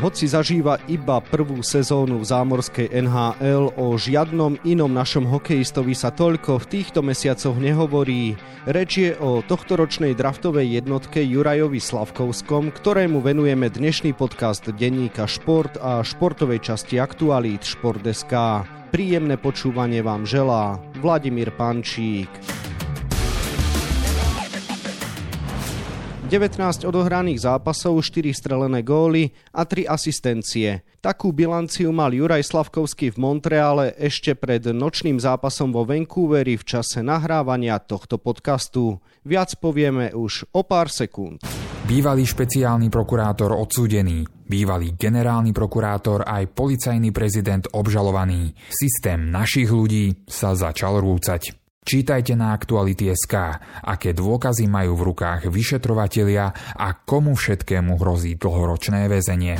hoci zažíva iba prvú sezónu v zámorskej NHL, o žiadnom inom našom hokejistovi sa toľko v týchto mesiacoch nehovorí. Reč je o tohtoročnej draftovej jednotke Jurajovi Slavkovskom, ktorému venujeme dnešný podcast denníka Šport a športovej časti aktualít Šport.sk. Príjemné počúvanie vám želá Vladimír Pančík. 19 odohraných zápasov, 4 strelené góly a 3 asistencie. Takú bilanciu mal Juraj Slavkovský v Montreale ešte pred nočným zápasom vo Vancouveri v čase nahrávania tohto podcastu. Viac povieme už o pár sekúnd. Bývalý špeciálny prokurátor odsúdený, bývalý generálny prokurátor aj policajný prezident obžalovaný. Systém našich ľudí sa začal rúcať. Čítajte na Aktuality.sk, aké dôkazy majú v rukách vyšetrovatelia a komu všetkému hrozí dlhoročné väzenie.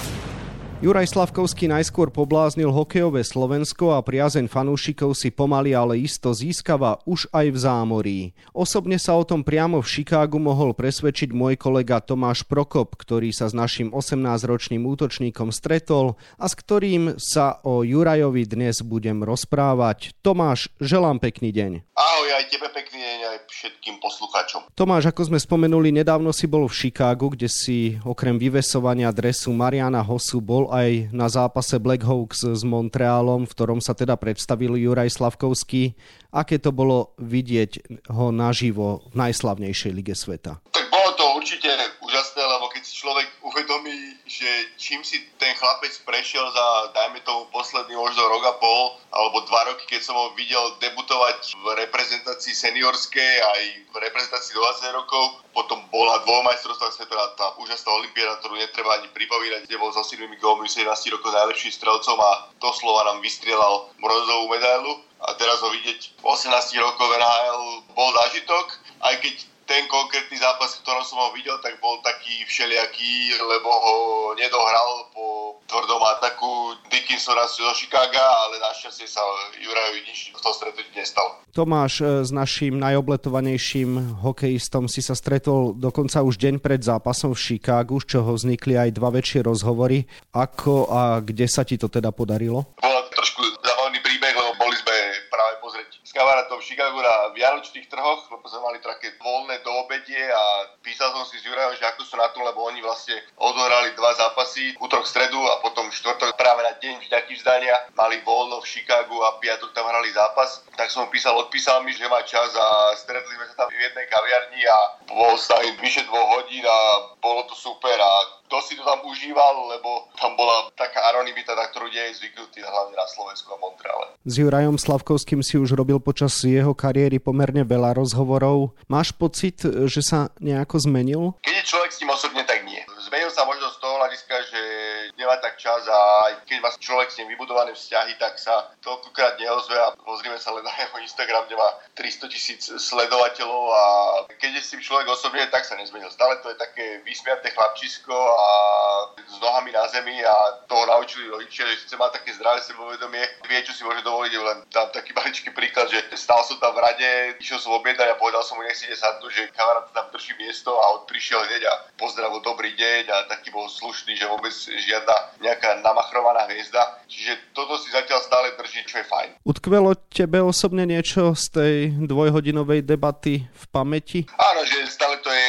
Juraj Slavkovský najskôr pobláznil hokejové Slovensko a priazeň fanúšikov si pomaly ale isto získava už aj v zámorí. Osobne sa o tom priamo v Chicagu mohol presvedčiť môj kolega Tomáš Prokop, ktorý sa s našim 18-ročným útočníkom stretol a s ktorým sa o Jurajovi dnes budem rozprávať. Tomáš, želám pekný deň. Ahoj, aj tebe pekný deň, aj všetkým poslucháčom. Tomáš, ako sme spomenuli, nedávno si bol v Chicagu, kde si okrem vyvesovania dresu Mariana Hosu bol aj na zápase Black Hawks s Montrealom, v ktorom sa teda predstavil Juraj Slavkovský. Aké to bolo vidieť ho naživo v najslavnejšej lige sveta? Tak bolo to určite úžasné, lebo keď si človek uvedomí, že čím si ten chlapec prešiel za, dajme tomu, posledný možno rok a pol, alebo dva roky, keď som ho videl debutovať v reprezentácii seniorskej aj v reprezentácii 20 rokov, potom bola dvojmajstrovstvá sveta, tá úžasná olimpiáda, ktorú netreba ani pripomínať, kde bol so 7 gólmi 17 rokov najlepším strelcom a doslova nám vystrelal bronzovú medailu. A teraz ho vidieť 18 rokov NHL bol zážitok, aj keď ten konkrétny zápas, ktorom som ho videl, tak bol taký všelijaký, lebo ho nedohral po tvrdom ataku Dickinsona zo Chicaga, ale našťastie sa Jurajovi nič v tom stretnutí nestalo. Tomáš, e, s naším najobletovanejším hokejistom si sa stretol dokonca už deň pred zápasom v Chicagu, z čoho vznikli aj dva väčšie rozhovory. Ako a kde sa ti to teda podarilo? Bolo trošku zabavný príbeh, lebo boli sme práve pozrieť s kamarátom v Chicagu na Vianočných trhoch, lebo sme mali také voľné do obedie a písal som si s Jurajom, že ako sú na tom, lebo oni vlastne odohrali dva zápasy, útorok, stredu a potom štvrtok práve na deň vďaky vzdania mali voľno v Chicagu a piatok tam hrali zápas. Tak som písal, odpísal mi, že má čas a stretli sme sa tam v jednej kaviarni a bol sa vyše dvoch hodín a bolo to super a kto si to tam užíval, lebo tam bola taká anonimita, na ktorú nie je zvyknutý, hlavne na Slovensku a Montreale. S Jurajom Slavkovským si už robil počas jeho kariéry pomerne veľa rozhovorov. Máš pocit, že sa nejako zmenil? Keď je človek s tým osobne, tak nie. Zmenil sa možno z toho hľadiska, že nemá tak čas a aj keď má človek s ním vybudované vzťahy, tak sa toľkokrát neozve a pozrieme sa len na jeho Instagram, kde má 300 tisíc sledovateľov a keď je s tým človek osobne, tak sa nezmenil. Stále to je také vysmiaté chlapčisko a s nohami na zemi a toho naučili rodičia, že chce mať také zdravé sebavedomie, vie, čo si môže dovoliť, len tam taký maličký príklad, že stál som tam v rade, išiel som objednať a povedal som mu, nech si ide sadnúť, že kamarát tam drží miesto a on prišiel hneď a pozdravil dobrý deň a taký bol slušný, že vôbec žiadna nejaká namachrovaná hviezda. Čiže toto si zatiaľ stále drží, čo je fajn. Utkvelo tebe osobne niečo z tej dvojhodinovej debaty v pamäti? Áno, že stále to je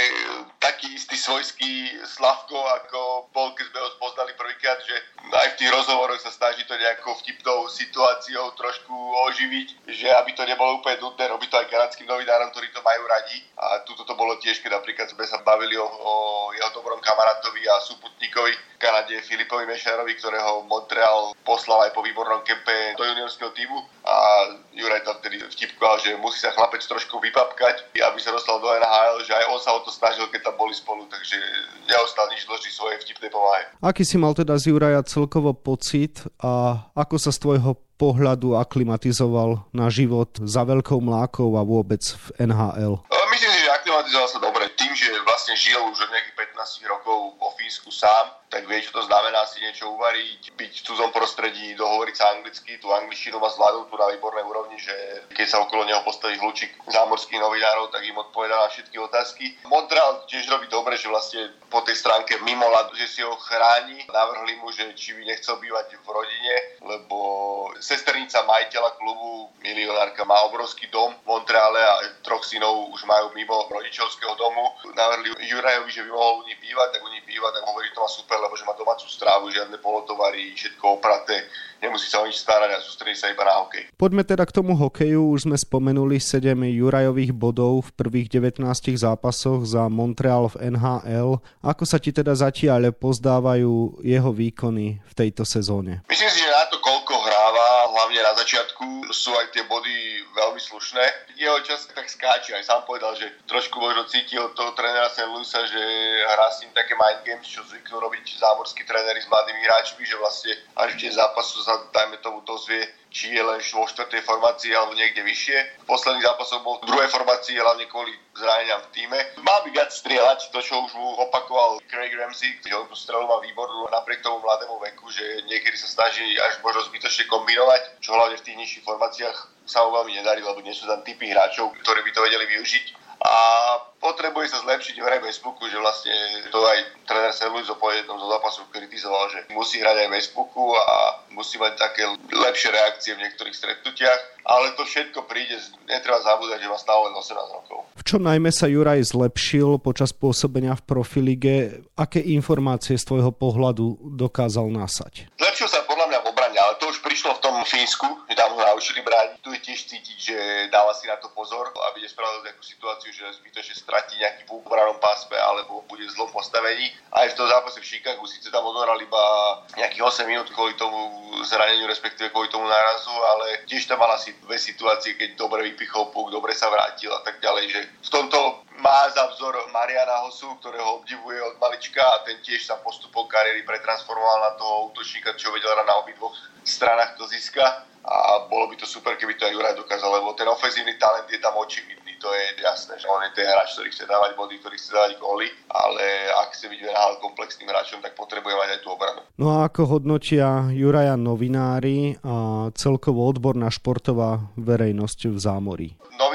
taký istý svojský Slavko, ako bol, keď sme ho spoznali prvýkrát, že aj v tých rozhovoroch sa snaží to nejakou vtipnou situáciou trošku oživiť, že aby to nebolo úplne nudné, robí to aj kanadským novinárom, ktorí to majú radi. A tuto to bolo tiež, keď napríklad sme sa bavili o, o jeho dobrom kamarátovi a súputníkovi v Kanade Filipovi Mešerovi, ktorého Montreal poslal aj po výbornom kempe do juniorského týmu a Juraj tam tedy vtipkoval, že musí sa chlapec trošku vypapkať, aby sa dostal do NHL, že aj on sa o to snažil, keď tam boli spolu, takže neostal nič dlží svoje vtipnej povahe. Aký si mal teda z Juraja celkovo pocit a ako sa z tvojho pohľadu aklimatizoval na život za veľkou mlákou a vôbec v NHL? Myslím si, že aklimatizoval sa dobre tým, že vlastne žil už od nejakých 15 rokov vo Fínsku sám tak vie, čo to znamená si niečo uvariť, byť v cudzom prostredí, dohovoriť sa anglicky, tú angličtinu má zvládnutú na výbornej úrovni, že keď sa okolo neho postaví hlučík zámorských novinárov, tak im odpovedá na všetky otázky. Montreal tiež robí dobre, že vlastne po tej stránke mimo ľadu, že si ho chráni. Navrhli mu, že či by nechcel bývať v rodine, lebo sesternica majiteľa klubu, milionárka, má obrovský dom v Montreale a troch synov už majú mimo rodičovského domu. Navrhli Jurajovi, že by mohol u nich bývať, tak u nich býva, tak hovorí, to má super, lebo že má domácu strávu, žiadne polotovary, všetko opraté nemusí sa o nič starať a sústredí sa iba na hokej. Poďme teda k tomu hokeju. Už sme spomenuli 7 Jurajových bodov v prvých 19 zápasoch za Montreal v NHL. Ako sa ti teda zatiaľ pozdávajú jeho výkony v tejto sezóne? Myslím si, že na to, koľko hráva, hlavne na začiatku, sú aj tie body veľmi slušné. Jeho čas tak skáče, aj sám povedal, že trošku možno cítil toho trénera St. Louisa, že hrá s ním také mind games, čo zvyknú robiť zámorskí tréneri s mladými hráčmi, že vlastne až v zápasu sa, dajme tomu, dozvie, či je len vo štvrtej formácii alebo niekde vyššie. V posledných zápasoch bol v druhej formácii hlavne kvôli zraneniam v týme. Mal by viac strieľať, to čo už mu opakoval Craig Ramsey, on tú strelu má výbornú napriek tomu mladému veku, že niekedy sa snaží až možno zbytočne kombinovať, čo hlavne v tých nižších formáciách sa mu veľmi nedarí, lebo nie sú tam typy hráčov, ktorí by to vedeli využiť a potrebuje sa zlepšiť v hre Facebooku, že vlastne to aj tréner Serluizo po jednom zo zápasov kritizoval, že musí hrať aj Facebooku a musí mať také lepšie reakcie v niektorých stretnutiach, ale to všetko príde, netreba zabúdať, že má stále len 18 rokov. V čom najmä sa Juraj zlepšil počas pôsobenia v Profilige? Aké informácie z tvojho pohľadu dokázal nasať? Zlepšil sa už prišlo v tom Fínsku, že tam ho naučili brániť. Tu je tiež cítiť, že dáva si na to pozor, aby nespravil takú situáciu, že zbytočne stratí nejaký v obranom pásme alebo bude v zlom postavení. Aj v tom zápase v Chicagu síce tam odohral iba nejakých 8 minút kvôli tomu zraneniu, respektíve kvôli tomu nárazu, ale tiež tam mal asi dve situácie, keď dobre vypichol puk, dobre sa vrátil a tak ďalej, že v tomto má za vzor Mariana Hosu, ktorého obdivuje od malička a ten tiež sa postupom kariéry pretransformoval na toho útočníka, čo vedel na obidvoch stranách to získa a bolo by to super, keby to aj Juraj dokázal, lebo ten ofenzívny talent je tam očividný, to je jasné, že on je ten hráč, ktorý chce dávať body, ktorý chce dávať góly, ale ak chce byť venál komplexným hráčom, tak potrebuje mať aj tú obranu. No a ako hodnotia Juraja novinári a celkovo odborná športová verejnosť v zámorí?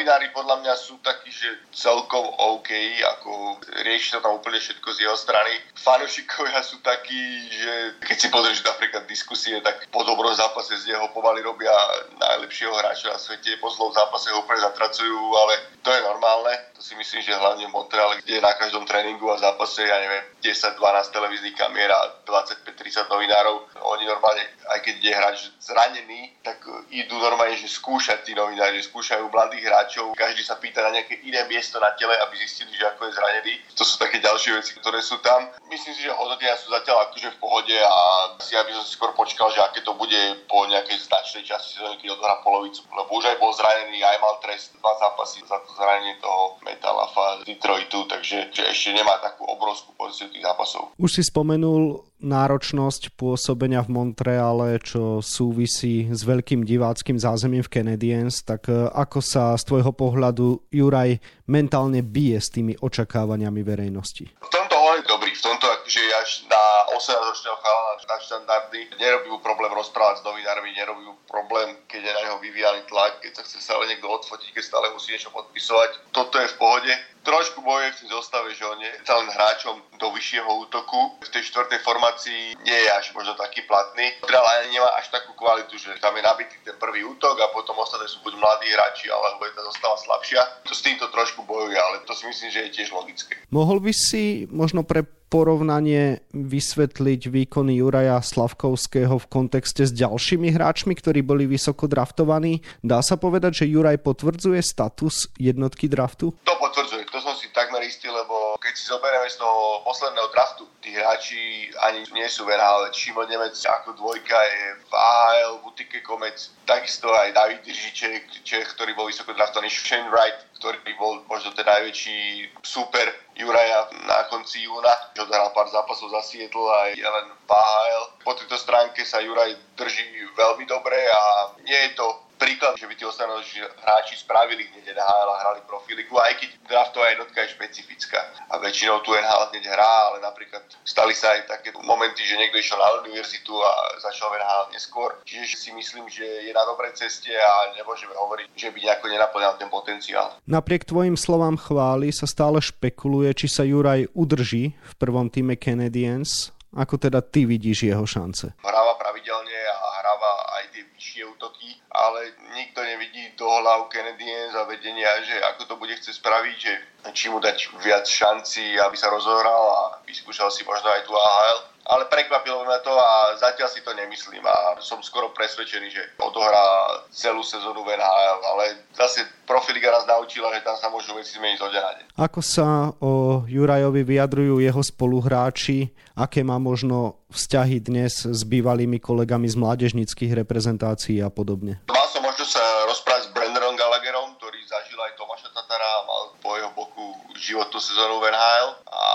Novinári podľa mňa sú takí, že celkom OK, ako rieši sa tam úplne všetko z jeho strany. Fanošikovia sú takí, že keď si pozrieš napríklad diskusie, tak po dobrom zápase z neho pomaly robia najlepšieho hráča na svete, po zlom zápase ho úplne zatracujú, ale to je normálne. To si myslím, že hlavne v Montreale, kde na každom tréningu a zápase, ja neviem, 10-12 televíznych kamier a 25-30 novinárov, oni normálne, aj keď je hráč zranený, tak idú normálne, že skúšať tí novinári, že skúšajú mladých hráčov, každý sa pýta na nejaké iné miesto na tele, aby zistili, že ako je zranený. To sú také ďalšie veci, ktoré sú tam. Myslím si, že hodnotenia sú zatiaľ akože v pohode a si aby som si skôr počkal, že aké to bude po nejakej značnej časti sezóny, keď odhrá polovicu, lebo už aj bol zranený, aj mal trest dva zápasy za to zranenie toho Metalafa Detroitu, takže že ešte nemá takú obrovskú pozíciu tých zápasov. Už si spomenul náročnosť pôsobenia v Montreale, čo súvisí s veľkým diváckým zázemím v Canadiens, tak e, ako sa z tvojho pohľadu Juraj mentálne bije s tými očakávaniami verejnosti? V tomto on je dobrý, v tomto že na 18-ročného chalana na štandardy nerobí mu problém rozprávať s novinármi, nerobí mu problém, keď je na neho vyvíjaný tlak, keď sa chce stále niekto odfotiť, keď stále musí niečo podpisovať. Toto je v pohode trošku bojuje v tej zostave, že on je celým hráčom do vyššieho útoku. V tej štvrtej formácii nie je až možno taký platný. Ani nemá až takú kvalitu, že tam je nabitý ten prvý útok a potom ostatné sú buď mladí hráči, alebo je tá zostava slabšia. To s týmto trošku bojuje, ale to si myslím, že je tiež logické. Mohol by si možno pre porovnanie vysvetliť výkony Juraja Slavkovského v kontexte s ďalšími hráčmi, ktorí boli vysoko draftovaní? Dá sa povedať, že Juraj potvrdzuje status jednotky draftu? To potvrdzuje, som si takmer istý, lebo keď si zoberieme z toho posledného draftu, tí hráči ani nie sú v NHL, Šimon Nemec ako dvojka je v AHL, v Utike Komec, takisto aj David Držiček, Čech, ktorý bol vysoko draftovaný, Shane Wright, ktorý bol možno ten najväčší super Juraja na konci júna, že odhral pár zápasov za Seattle aj len v AHL. Po tejto stránke sa Juraj drží veľmi dobre a nie je to príklad, že by tí ostatní hráči spravili hneď NHL a hrali profiliku, aj keď draftová jednotka je špecifická. A väčšinou tu NHL hneď hrá, ale napríklad stali sa aj také momenty, že niekto išiel na univerzitu a začal NHL neskôr. Čiže si myslím, že je na dobrej ceste a nemôžeme hovoriť, že by nejako nenaplňal ten potenciál. Napriek tvojim slovám chvály sa stále špekuluje, či sa Juraj udrží v prvom týme Canadiens. Ako teda ty vidíš jeho šance? Hráva pravidelne a hráva aj tie vyššie útoky, ale nikto nevidí do hlav Canadiens a vedenia, že ako to bude chce spraviť, že či mu dať viac šanci, aby sa rozohral a vyskúšal si možno aj tu AHL ale prekvapilo ma to a zatiaľ si to nemyslím a som skoro presvedčený, že odohrá celú sezónu v NHL, ale zase Profiliga nás naučila, že tam sa môžu veci zmeniť zo Ako sa o Jurajovi vyjadrujú jeho spoluhráči, aké má možno vzťahy dnes s bývalými kolegami z mládežnických reprezentácií a podobne? Mal som možnosť sa rozprávať s Brennerom Gallagherom, ktorý zažil aj Tomáša Tatara a mal po jeho boku životnú sezónu v NHL a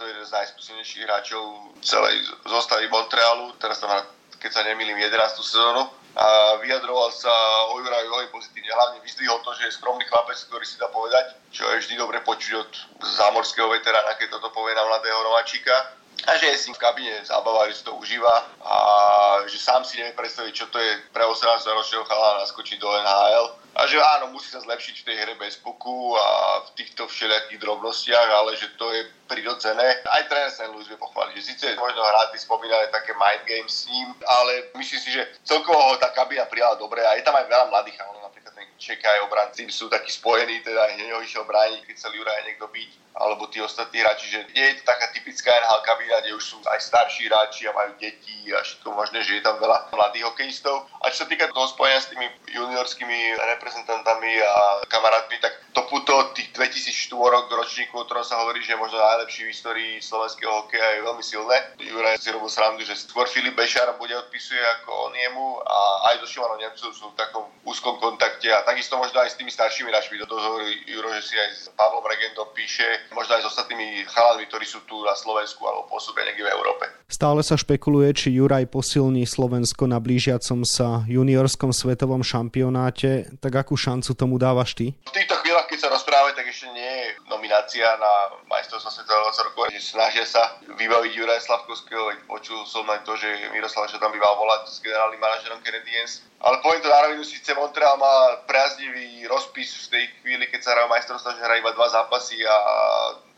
to jeden z najskúsenejších hráčov celej zostavy Montrealu. Teraz tam keď sa nemýlim, 11. sezónu a vyjadroval sa o Juraju veľmi pozitívne. Hlavne vyzdvihol to, že je skromný chlapec, ktorý si dá povedať, čo je vždy dobre počuť od zámorského veterána, keď toto povie na mladého nováčika a že je si v kabine zábava, že si to užíva a že sám si nevie predstaviť, čo to je pre 18-ročného chalana naskočiť do NHL. A že áno, musí sa zlepšiť v tej hre bez puku a v týchto všelijakých drobnostiach, ale že to je prirodzené. Aj tréner St. Louis vie pochváliť, že síce možno hrať spomínané také mind games s ním, ale myslím si, že celkovo ho tá kabina prijala dobre a je tam aj veľa mladých Čeka aj obranci sú takí spojení, teda hneď ho išiel brániť, keď chcel Juraj niekto byť alebo tí ostatní hráči, že nie je to taká typická NHL kabína, kde už sú aj starší hráči a majú deti a všetko možné, že je tam veľa mladých hokejistov. A čo sa týka toho spojenia s tými juniorskými reprezentantami a kamarátmi, tak to puto tých 2004 ročníkov, o ktorom sa hovorí, že je možno najlepší v histórii slovenského hokeja, je veľmi silné. Juraj si robil srandu, že skôr Filip Bešar bude odpisuje ako on jemu a aj so Šimanom Nemcov sú v takom úzkom kontakte a takisto možno aj s tými staršími hráčmi. Do toho hovorí Juro, že si aj s Pavlom Regentom píše, možno aj s ostatnými chalami, ktorí sú tu na Slovensku alebo pôsobia niekde v Európe. Stále sa špekuluje, či Juraj posilní Slovensko na blížiacom sa juniorskom svetovom šampionáte. Tak akú šancu tomu dávaš ty? V týchto chvíľach, keď sa rozprávame, tak ešte nie je nominácia na majstrovstvo svetového rokov, že snažia sa vybaviť Juraja Slavkovského, veď počul som aj to, že Miroslav sa tam býval volať s generálnym manažerom Canadiens. Ale poviem to na rovinu, síce Montreal má priaznivý rozpis v tej chvíli, keď sa hrajú majstrovstvá, že hrá iba dva zápasy a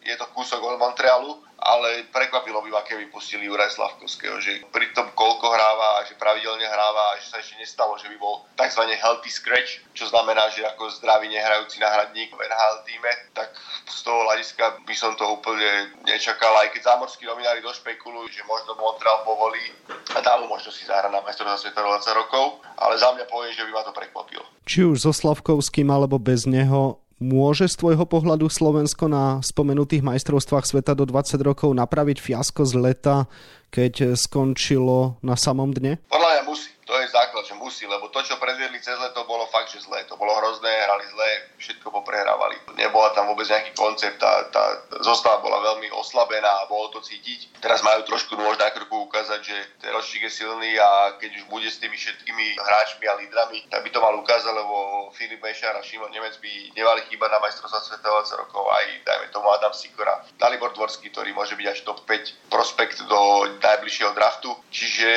je to kúsok od Montrealu, ale prekvapilo by ma, keby pustili Juraj Slavkovského, že pri tom koľko hráva a že pravidelne hráva a že sa ešte nestalo, že by bol tzv. healthy scratch, čo znamená, že ako zdravý nehrajúci náhradník v NHL týme, tak z toho hľadiska by som to úplne nečakal, aj keď zámorskí novinári došpekulujú, že možno Montreal povolí a dá mu možno si zahrať na majstrovstvá sveta 20 rokov, ale za mňa poviem, že by ma to prekvapilo. Či už so Slavkovským alebo bez neho, Môže z tvojho pohľadu Slovensko na spomenutých majstrovstvách sveta do 20 rokov napraviť fiasko z leta, keď skončilo na samom dne? Podľa mňa musí to je základ, že musí, lebo to, čo predviedli cez leto, bolo fakt, že zlé. To bolo hrozné, hrali zlé, všetko poprehrávali. Nebola tam vôbec nejaký koncept, tá, tá zostava bola veľmi oslabená a bolo to cítiť. Teraz majú trošku nôž na krku ukázať, že ten ročník je silný a keď už bude s tými všetkými hráčmi a lídrami, tak by to mal ukázať, lebo Filip Bešar a Šimon Nemec by nemali chýbať na majstrovstvá sveta 20 rokov, aj dajme tomu Adam Sikora, Dalibor Dvorský, ktorý môže byť až top 5 prospekt do najbližšieho draftu. Čiže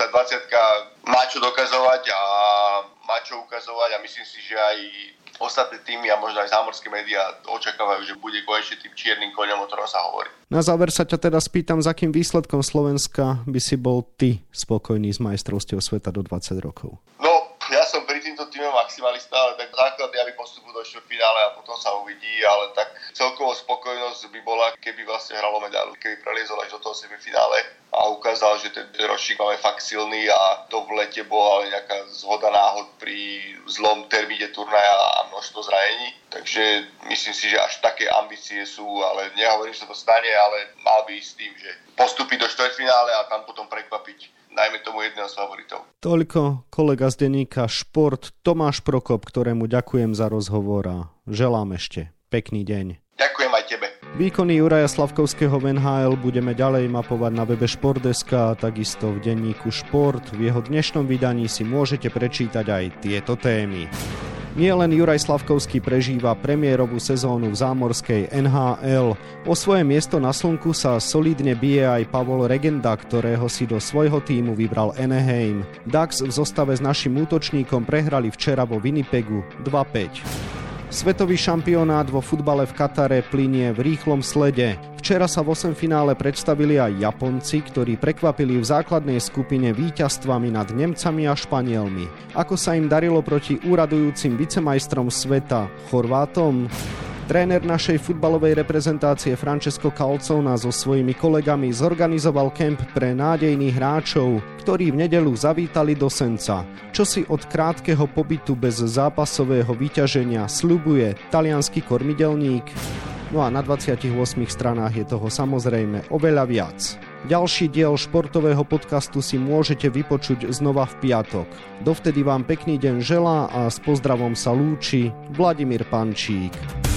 tá 20 má čo dokazovať a má čo ukazovať a myslím si, že aj ostatné týmy a možno aj zámorské médiá očakávajú, že bude konečne tým čiernym koňom, o ktorom sa hovorí. Na záver sa ťa teda spýtam, za akým výsledkom Slovenska by si bol ty spokojný s majstrovstiev sveta do 20 rokov? No, ja som pri týmto týme maximalista, ale tak základ aby postupu do štvrtfinále a potom sa uvidí, ale tak celkovo spokojnosť by bola, keby vlastne hralo medailu, keby preliezol až do toho semifinále a ukázal, že ten ročník máme fakt silný a to v lete bola nejaká zhoda náhod pri zlom termíne turnaja a množstvo zranení. Takže myslím si, že až také ambície sú, ale nehovorím, že sa to stane, ale mal by s tým, že postúpiť do štvrťfinále a tam potom prekvapiť najmä tomu jedného z favoritov. Toľko kolega z denníka Šport Tomáš Prokop, ktorému ďakujem za rozhovor a želám ešte pekný deň. Výkony Juraja Slavkovského v NHL budeme ďalej mapovať na webe Športdeska a takisto v denníku Šport. V jeho dnešnom vydaní si môžete prečítať aj tieto témy. Nielen Juraj Slavkovský prežíva premiérovú sezónu v zámorskej NHL. O svoje miesto na slnku sa solidne bije aj Pavol Regenda, ktorého si do svojho týmu vybral Anaheim. Dax v zostave s našim útočníkom prehrali včera vo Winnipegu 2-5. Svetový šampionát vo futbale v Katare plinie v rýchlom slede. Včera sa v 8 finále predstavili aj Japonci, ktorí prekvapili v základnej skupine víťazstvami nad Nemcami a Španielmi. Ako sa im darilo proti úradujúcim vicemajstrom sveta, Chorvátom? Tréner našej futbalovej reprezentácie Francesco Calcona so svojimi kolegami zorganizoval kemp pre nádejných hráčov, ktorí v nedelu zavítali do Senca. Čo si od krátkeho pobytu bez zápasového vyťaženia slubuje talianský kormidelník? No a na 28 stranách je toho samozrejme oveľa viac. Ďalší diel športového podcastu si môžete vypočuť znova v piatok. Dovtedy vám pekný deň želá a s pozdravom sa lúči Vladimír Pančík.